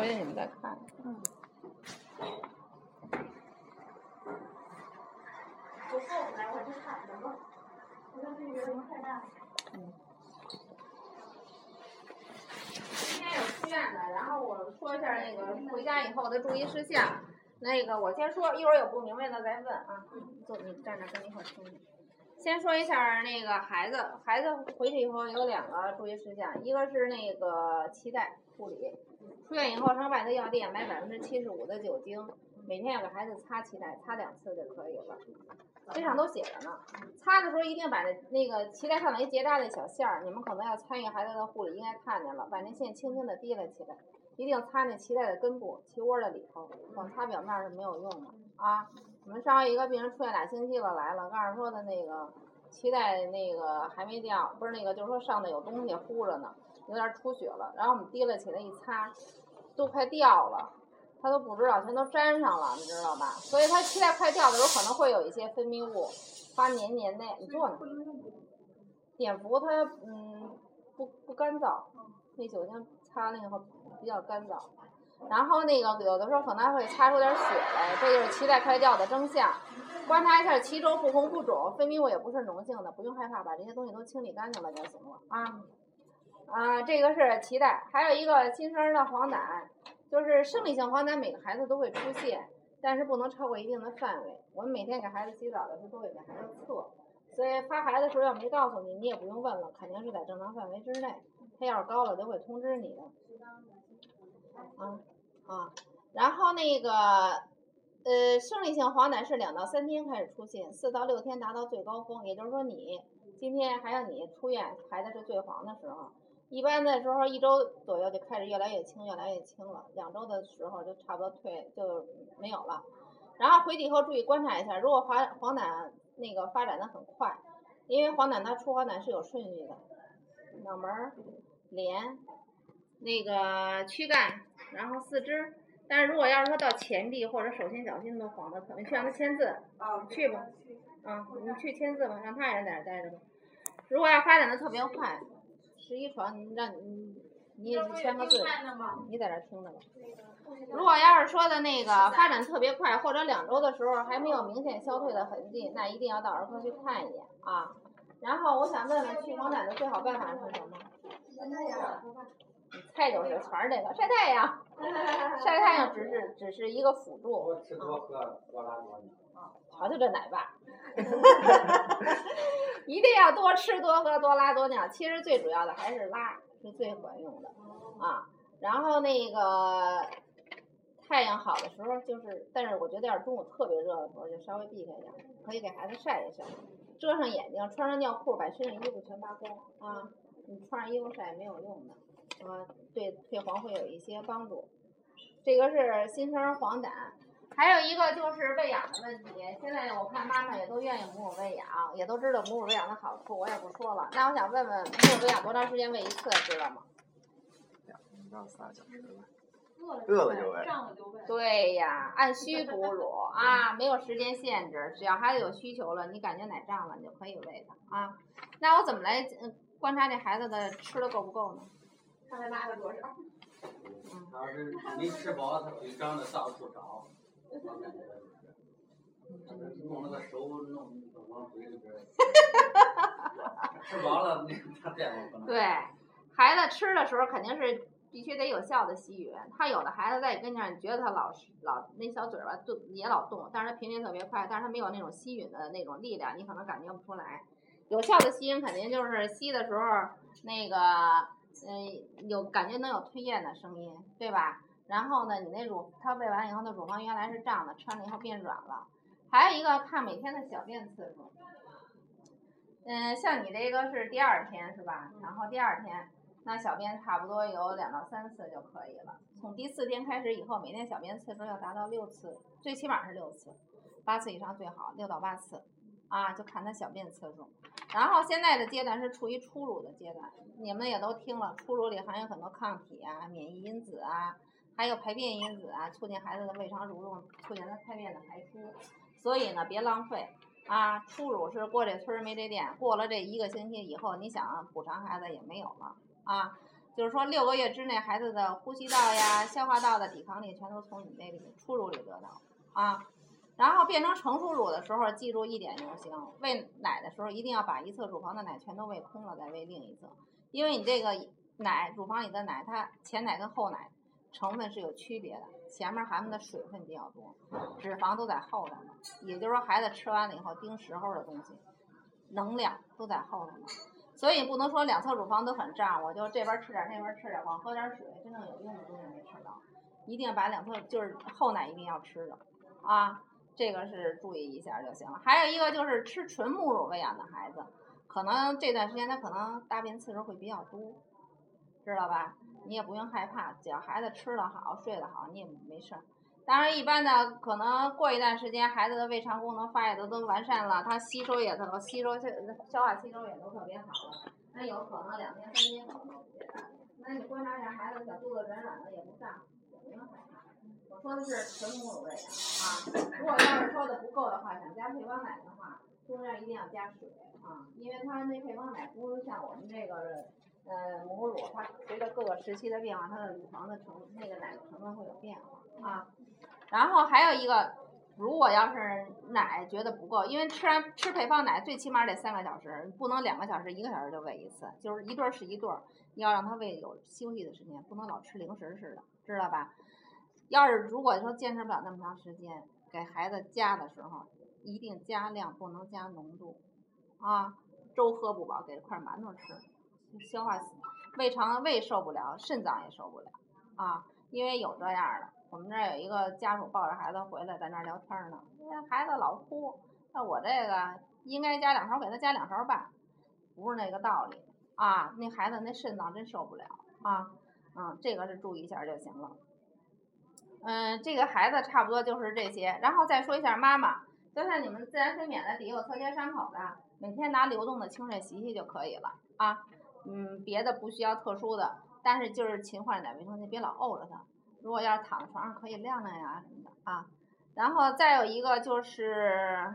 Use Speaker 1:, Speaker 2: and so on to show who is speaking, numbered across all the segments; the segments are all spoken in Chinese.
Speaker 1: 回去你们再看。
Speaker 2: 嗯。
Speaker 3: 我来，我就喊。我看这个人太大。
Speaker 1: 嗯。
Speaker 3: 今天有出院的，然后我说一下那个回家以后的注意事项。那个我先说，一会儿有不明白的再问啊。坐，你站着跟你一块儿听。先说一下那个孩子，孩子回去以后有两个注意事项，一个是那个脐带护理，出院以后上外头药店买百分之七十五的酒精，每天要给孩子擦脐带，擦两次就可以了。这上都写着呢，擦的时候一定把那那个脐带上的一结扎的小线儿，你们可能要参与孩子的护理，应该看见了，把那线轻轻的提了起来，一定擦那脐带的根部，脐窝的里头，光擦表面是没有用的啊。我们上回一个病人出院俩星期了来了，告诉说的那个脐带那个还没掉，不是那个就是说上的有东西糊着呢，有点出血了，然后我们提了起来一擦，都快掉了，他都不知道全都粘上了，你知道吧？所以他脐带快掉的时候可能会有一些分泌物发黏黏的，你坐那。碘伏它嗯不不干燥，那酒精擦那个比较干燥。然后那个有的时候可能还会擦出点血来，这就是脐带快掉的征象。观察一下脐周不红不肿，分泌物也不是脓性的，不用害怕，把这些东西都清理干净了就行了啊。啊，这个是脐带，还有一个新生儿的黄疸，就是生理性黄疸，每个孩子都会出现，但是不能超过一定的范围。我们每天给孩子洗澡的时候都会给孩子测，所以发孩子的时候要没告诉你，你也不用问了，肯定是在正常范围之内。他要是高了，就会通知你的。啊啊，然后那个呃，生理性黄疸是两到三天开始出现，四到六天达到最高峰。也就是说，你今天还有你出院，孩子是最黄的时候。一般的时候，一周左右就开始越来越轻，越来越轻了。两周的时候就差不多退就没有了。然后回去以后注意观察一下，如果黄黄疸那个发展的很快，因为黄疸它出黄疸是有顺序的，脑门儿、脸、那个躯干。然后四肢，但是如果要是说到前臂或者手心脚心都黄的，可能去让他签字，去吧，啊，你去签字吧，让他也在那待着吧。如果要发展的特别快，十一床你让你你也去签个字，你在这听着吧。如果要是说的那个发展特别快，或者两周的时候还没有明显消退的痕迹，那一定要到儿科去看一眼啊。然后我想问问，去黄疸的最好办法是什么？菜就是全是这个晒太阳，晒太阳只是只是一个辅助。
Speaker 4: 吃多喝多拉多
Speaker 3: 尿。好，就这奶爸。一定要多吃多喝多拉多尿，其实最主要的还是拉是最管用的啊。然后那个太阳好的时候就是，但是我觉得要是中午特别热的时候就稍微避开点，可以给孩子晒一晒，遮上眼睛，穿上尿裤，把身上衣服全扒光啊。你穿上衣服晒没有用的。啊，对退黄会有一些帮助。这个是新生儿黄疸，还有一个就是喂养的问题。现在我看妈妈也都愿意母乳喂养，也都知道母乳喂养的好处，我也不说了。那我想问问，母乳喂养多长时间喂一次，知道吗？
Speaker 4: 两三小时吧。饿了就喂。
Speaker 3: 对呀，按需哺乳啊，没有时间限制，只要孩子有需求了，你感觉奶胀了，你就可以喂他啊。那我怎么来观察这孩子的吃的够不够呢？
Speaker 2: 看他拉了多少。
Speaker 4: 他要是没吃饱，他嘴张的到处找。弄了个手弄往嘴里边。吃饱了，他再不可能。
Speaker 3: 对，孩子吃的时候肯定是必须得有效的吸吮。他有的孩子在你跟前，你觉得他老老那小嘴巴动也老动，但是他频率特别快，但是他没有那种吸吮的那种力量，你可能感觉不出来。有效的吸吮肯定就是吸的时候那个。嗯，有感觉能有吞咽的声音，对吧？然后呢，你那乳，它喂完以后，那乳房原来是胀的，穿了以后变软了。还有一个看每天的小便次数。嗯，像你这个是第二天是吧？然后第二天，那小便差不多有两到三次就可以了。从第四天开始以后，每天小便次数要达到六次，最起码是六次，八次以上最好，六到八次。啊，就看他小便次数。然后现在的阶段是处于初乳的阶段，你们也都听了，初乳里含有很多抗体啊、免疫因子啊，还有排便因子啊，促进孩子的胃肠蠕动，促进他排便的排出。所以呢，别浪费啊！初乳是过这村没这店，过了这一个星期以后，你想补偿孩子也没有了啊。就是说六个月之内孩子的呼吸道呀、消化道的抵抗力全都从你那个初乳里得到啊。然后变成成熟乳的时候，记住一点就行，喂奶的时候一定要把一侧乳房的奶全都喂空了，再喂另一侧，因为你这个奶乳房里的奶，它前奶跟后奶成分是有区别的，前面含的水分比较多，脂肪都在后头呢。也就是说，孩子吃完了以后盯时候的东西，能量都在后头呢。所以不能说两侧乳房都很胀，我就这边吃点，那边吃点，光喝点水，真正有用的东西没吃到。一定要把两侧就是后奶一定要吃的啊，这个是注意一下就行了。还有一个就是吃纯母乳喂养的孩子，可能这段时间他可能大便次数会比较多，知道吧？你也不用害怕，只要孩子吃的好、睡得好，你也没事儿。当然，一般的可能过一段时间，孩子的胃肠功能发育的都完善了，他吸收也特吸收消消化吸收也都特别好了，那有可能两天三天后都不大那你观察一下孩子小肚子软软的也不胀，也不用害怕。我说的是纯母乳喂养啊，如果要是说的不够的话，想加配方奶的话，中间一定要加水啊，因为它那配方奶不是像我们这个呃母乳，它随着各个时期的变化，它的乳房的成那个奶的成分会有变化啊。然后还有一个，如果要是奶觉得不够，因为吃完吃配方奶最起码得三个小时，不能两个小时、一个小时就喂一次，就是一顿儿是一顿儿，要让他喂有休息的时间，不能老吃零食似的，知道吧？要是如果说坚持不了那么长时间，给孩子加的时候，一定加量，不能加浓度，啊，粥喝不饱，给块馒头吃，消化胃肠胃受不了，肾脏也受不了，啊，因为有这样的。我们这儿有一个家属抱着孩子回来，在那儿聊天呢。那孩子老哭，那我这个应该加两勺，给他加两勺半，不是那个道理啊。那孩子那肾脏真受不了啊。嗯，这个是注意一下就行了。嗯，这个孩子差不多就是这些。然后再说一下妈妈，就像你们自然分娩的底下有侧切伤口的，每天拿流动的清水洗洗就可以了啊。嗯，别的不需要特殊的，但是就是勤换点卫生巾，别老沤着他。如果要是躺在床上，可以晾晾呀什么的啊。然后再有一个就是，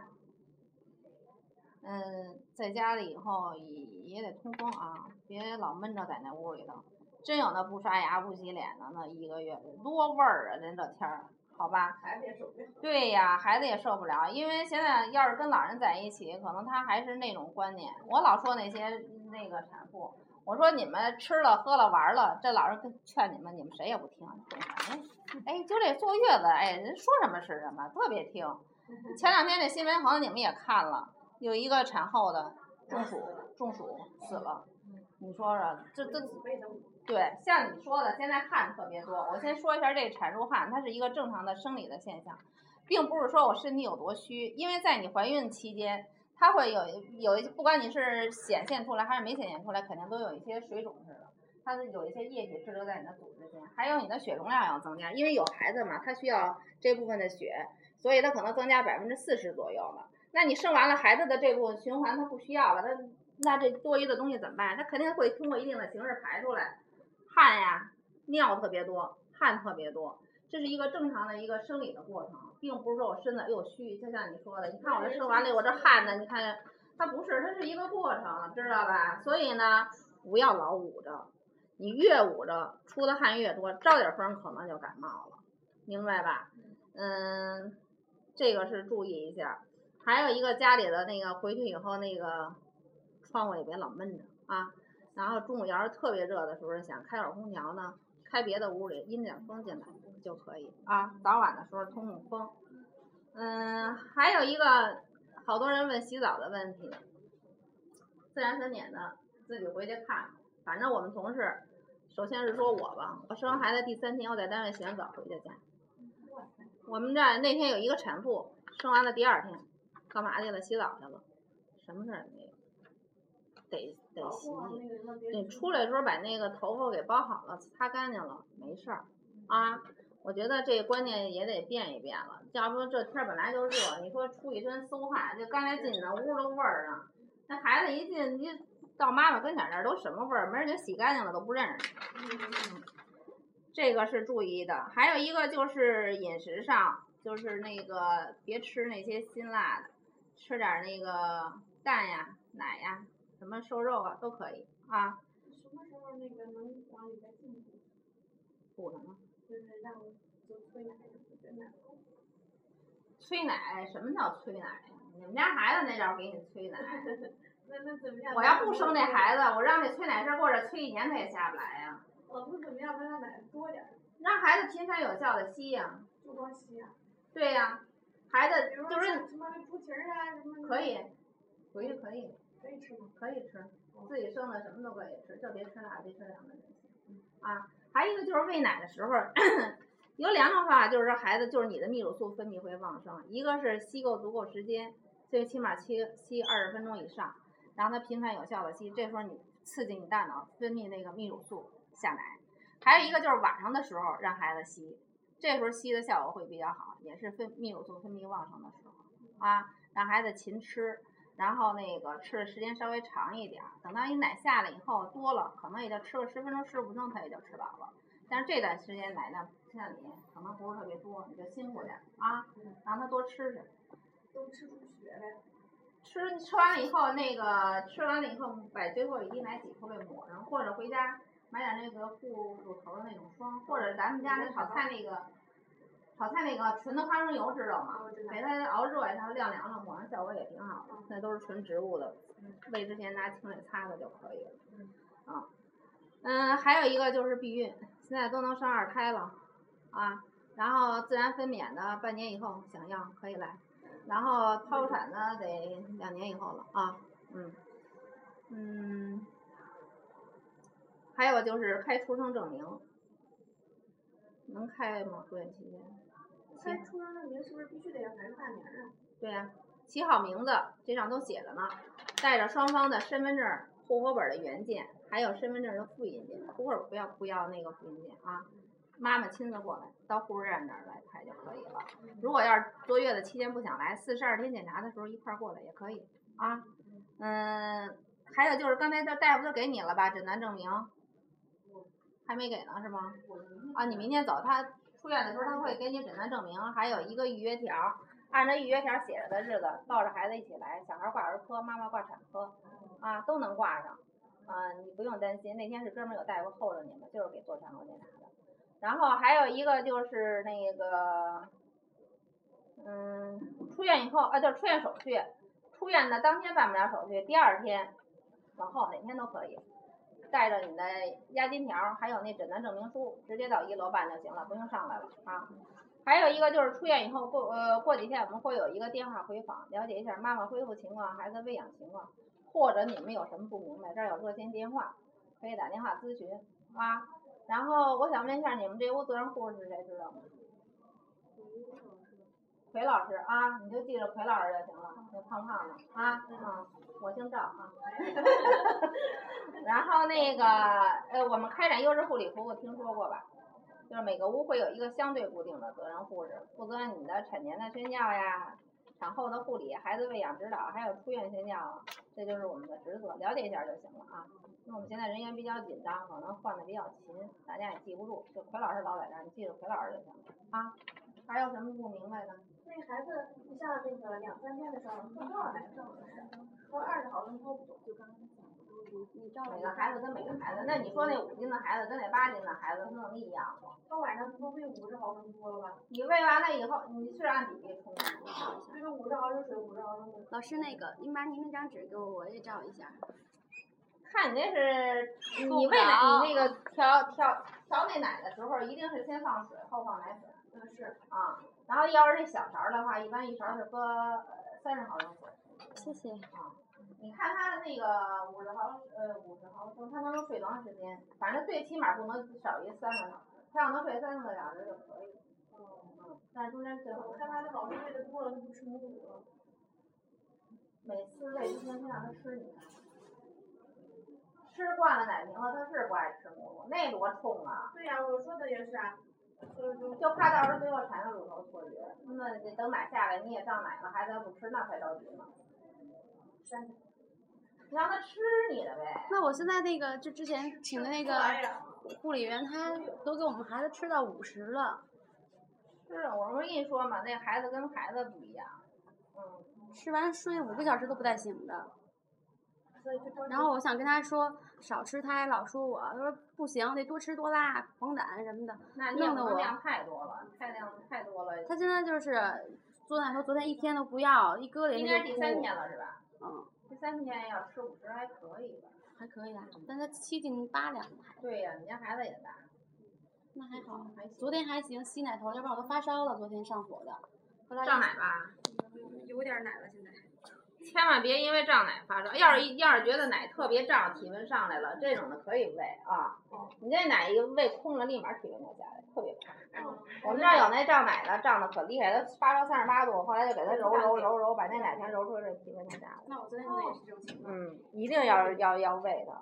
Speaker 3: 嗯，在家里以后也也得通风啊，别老闷着在那屋里头。真有那不刷牙不洗脸的，那一个月多味儿啊！人这天儿，好吧。
Speaker 2: 孩子也受不了。
Speaker 3: 对呀，孩子也受不了，因为现在要是跟老人在一起，可能他还是那种观念。我老说那些那个产妇。我说你们吃了喝了玩了，这老人跟劝你们，你们谁也不听，懂啥呀？哎，就这坐月子，哎，人说什么是什么，特别听。前两天这新闻好像你们也看了，有一个产后的中暑，中暑死了。你说说，这这对，像你说的，现在汗特别多。我先说一下这产褥汗，它是一个正常的生理的现象，并不是说我身体有多虚，因为在你怀孕期间。它会有有一不管你是显现出来还是没显现出来，肯定都有一些水肿似的。它是有一些液体滞留在你的组织间，还有你的血容量要增加，因为有孩子嘛，他需要这部分的血，所以它可能增加百分之四十左右了。那你生完了孩子的这部分循环它不需要了，它那这多余的东西怎么办？它肯定会通过一定的形式排出来，汗呀、尿特别多，汗特别多。这是一个正常的一个生理的过程，并不是说我身子又虚，就像你说的，你看我这生完了，我这汗呢，你看它不是，它是一个过程，知道吧？所以呢，不要老捂着，你越捂着，出的汗越多，招点风可能就感冒了，明白吧？嗯，这个是注意一下。还有一个家里的那个回去以后那个窗户也别老闷着啊，然后中午要是特别热的时候，想开会空调呢。开别的屋里，阴点风进来就可以啊。早晚的时候通通风。嗯，还有一个，好多人问洗澡的问题。自然分娩的自己回去看，反正我们同事，首先是说我吧，我生完孩子第三天我在单位洗完澡回的家。我们这那天有一个产妇生完了第二天，干嘛去了？洗澡去了，什么事儿也没有。得得洗洗，你出来的时候把那个头发给包好了，擦干净了，没事儿啊。我觉得这观念也得变一变了。要不说这天本来就热，你说出一身馊汗，就刚才进那屋的味儿啊。那孩子一进，你到妈妈跟前那儿都什么味儿？没人家洗干净了都不认识。这个是注意的。还有一个就是饮食上，就是那个别吃那些辛辣的，吃点那个蛋呀、奶呀。什么瘦肉啊都可以啊。
Speaker 2: 什么时候那个能往里边进补，
Speaker 3: 补什么？
Speaker 2: 就是让就催奶。
Speaker 3: 催奶？什么叫催奶呀？你们家孩子那叫给你催奶。
Speaker 2: 那那怎么样？
Speaker 3: 我要不生这孩子，我让那催奶师过这催一年，他也下不来呀。
Speaker 2: 我不怎么样，让他奶多点儿，
Speaker 3: 让孩子频繁有效的吸呀。
Speaker 2: 就光吸啊。
Speaker 3: 对呀，孩子就是
Speaker 2: 什么猪蹄儿啊什么。
Speaker 3: 可以，回去可以，
Speaker 2: 可以吃吗？
Speaker 3: 可以吃，自己生的什么都可以吃，就别吃辣，别吃凉的就行。啊，还有一个就是喂奶的时候，有两种方法，就是说孩子就是你的泌乳素分泌会旺盛，一个是吸够足够时间，最起码吸吸二十分钟以上，让他频繁有效的吸，这时候你刺激你大脑分泌那个泌乳素下奶。还有一个就是晚上的时候让孩子吸，这时候吸的效果会比较好，也是分泌乳素分泌旺盛的时候啊，让孩子勤吃。然后那个吃的时间稍微长一点儿，等到你奶下来以后多了，可能也就吃个十分钟、十五分钟，他也就吃饱了。但是这段时间奶量像你可能不是特别多，你就辛苦点儿啊，让他多吃吃。
Speaker 2: 都吃出血呗。
Speaker 3: 吃吃完了以后，那个吃完了以后，把最后一滴奶挤出来抹上，或者回家买点那个护乳头的那种霜，或者咱们家那炒菜那个炒菜那个纯的花生油知道吗？给它熬热一下，晾凉了，抹上效果也挺好的。那都是纯植物的，喂之前拿清水擦擦就可以了。啊，嗯，还有一个就是避孕，现在都能生二胎了，啊，然后自然分娩的半年以后想要可以来，然后剖产的得两年以后了啊，嗯，嗯，还有就是开出生证明，能开吗？住院期间？
Speaker 2: 开出生证明是不是必须得要孩子大名啊？
Speaker 3: 对呀、起好名字，这上都写着呢，带着双方的身份证、户口本的原件，还有身份证的复印件，户口本不要不要那个复印件啊，妈妈亲自过来到护士站那儿来开就可以了。如果要是坐月子期间不想来，四十二天检查的时候一块儿过来也可以啊。嗯，还有就是刚才这大夫都给你了吧，诊断证明，还没给呢是吗？啊，你明天走，他出院的时候他会给你诊断证明，还有一个预约条，按照预约条写着的日子，抱着孩子一起来，小孩挂儿科，妈妈挂产科，啊，都能挂上，啊，你不用担心，那天是专门有大夫候着你们，就是给做产后检查的。然后还有一个就是那个，嗯，出院以后啊，就是出院手续，出院的当天办不了手续，第二天往后哪天都可以。带着你的押金条，还有那诊断证明书，直接到一楼办就行了，不用上来了啊。还有一个就是出院以后过呃过几天我们会有一个电话回访，了解一下妈妈恢复情况、孩子喂养情况，或者你们有什么不明白，这儿有热线电话，可以打电话咨询啊。然后我想问一下，你们这屋责任护士是谁知道吗？奎老师啊，你就记着奎老师就行了，那胖胖的啊，嗯，我姓赵啊。然后那个呃，我们开展优质护理服务听说过吧？就是每个屋会有一个相对固定的责任护士，负责你的产前的宣教呀、产后的护理、孩子喂养指导，还有出院宣教，这就是我们的职责，了解一下就行了啊。因为我们现在人员比较紧张，可能换的比较勤，大家也记不住，就奎老师老在这儿，你记住奎老师就行了啊。还有什么不明白的？
Speaker 2: 那孩子，你像那个两三天的时候，你多少来照的是？说二十毫升多不多？就刚刚讲的，你照
Speaker 3: 每个孩子跟每个孩子，那你说那五斤的孩子跟那八斤的孩子，他能一样吗？
Speaker 2: 到晚上不喂五十毫升多了吧？
Speaker 3: 你喂完了以后，你是按比例冲的。
Speaker 2: 就是五十毫升水，五十毫升水。
Speaker 1: 老师，那个您把您那张纸给我，我也照一下。
Speaker 3: 看你那是
Speaker 1: 受不
Speaker 3: 你喂奶，你那个调调调那奶的时候，一定是先放水后放奶粉
Speaker 2: 嗯，是。
Speaker 3: 啊。然后要是这小勺儿的话，一般一勺儿是搁呃三十毫升水。
Speaker 1: 谢谢。
Speaker 3: 啊，你看他那个五十毫呃五十毫升，他能睡多长时间？反正最起码不能少于三个小时。他要能睡三个小时就可以。嗯，但是中间最好
Speaker 2: 我害怕他老是喂的多了，他不吃母乳了。
Speaker 3: 每次喂之前先让他吃一下，吃惯了奶瓶了，他是不爱吃母乳，那多冲啊！
Speaker 2: 对呀、我说的也是啊。就，
Speaker 3: 就怕到时候最后产生乳头错觉，那得等奶下来你也胀奶了，孩子还不吃，那才着急呢。
Speaker 2: 山
Speaker 3: 你让他吃你的呗。
Speaker 1: 那我现在那个就之前请的那个护理员，他都给我们孩子吃到五十了，
Speaker 3: 是，我不是跟你说嘛，那孩子跟孩子不一样。嗯，
Speaker 1: 吃完睡五个小时都不带醒的。然后我想跟他说少吃，他还老说我，他说不行，得多吃多拉，黄疸什么的。弄得我
Speaker 3: 量太多了，太量太多了。
Speaker 1: 他现在就是昨天说昨天一天都不要，一搁里
Speaker 3: 今
Speaker 1: 他就哭。
Speaker 3: 天第三天了是吧？
Speaker 1: 嗯，
Speaker 3: 第三天要吃五十还可以吧？
Speaker 1: 还可以啊，但他七斤八两的还，
Speaker 3: 对呀、你家孩子也大。
Speaker 1: 那还好
Speaker 3: 还。
Speaker 1: 昨天还行，吸奶头，要不然我都发烧了。昨天上火的，后来
Speaker 3: 胀奶吧，
Speaker 1: 有点奶了，现在。
Speaker 3: 千万别因为胀奶发烧。要是要是觉得奶特别胀，体温上来了，这种的可以喂啊。你这奶一喂空了，立马体温就下来，特别快。我们这儿有那胀奶的，胀的可厉害，他发烧三十八度，后来就给他揉揉揉揉，把那奶全揉出来，这体温就下来了。
Speaker 1: 那我昨天也是这种情况。
Speaker 3: 嗯，一定要要要喂的。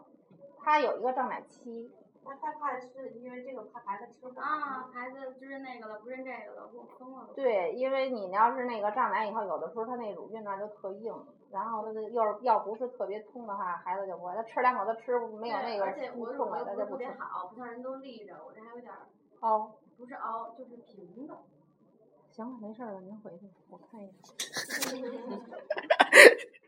Speaker 3: 他有一个胀奶期，
Speaker 2: 他他怕是因为这个怕孩子吃不
Speaker 1: 啊，孩子就是那个了，不认这个了，给我疯了。
Speaker 3: 对，因为你要是那个胀奶以后，有的时候他那乳晕那儿就特硬，然后他的要是要不是特别通的话，孩子就不会，他吃两口他吃没有那个
Speaker 1: 而且我的
Speaker 3: 重了，他就不吃
Speaker 1: 别。好，不像人都立着，我这还有点儿
Speaker 3: 哦，
Speaker 1: 不是凹，就是平的。
Speaker 3: 行了，没事儿了，您回去，我看一眼。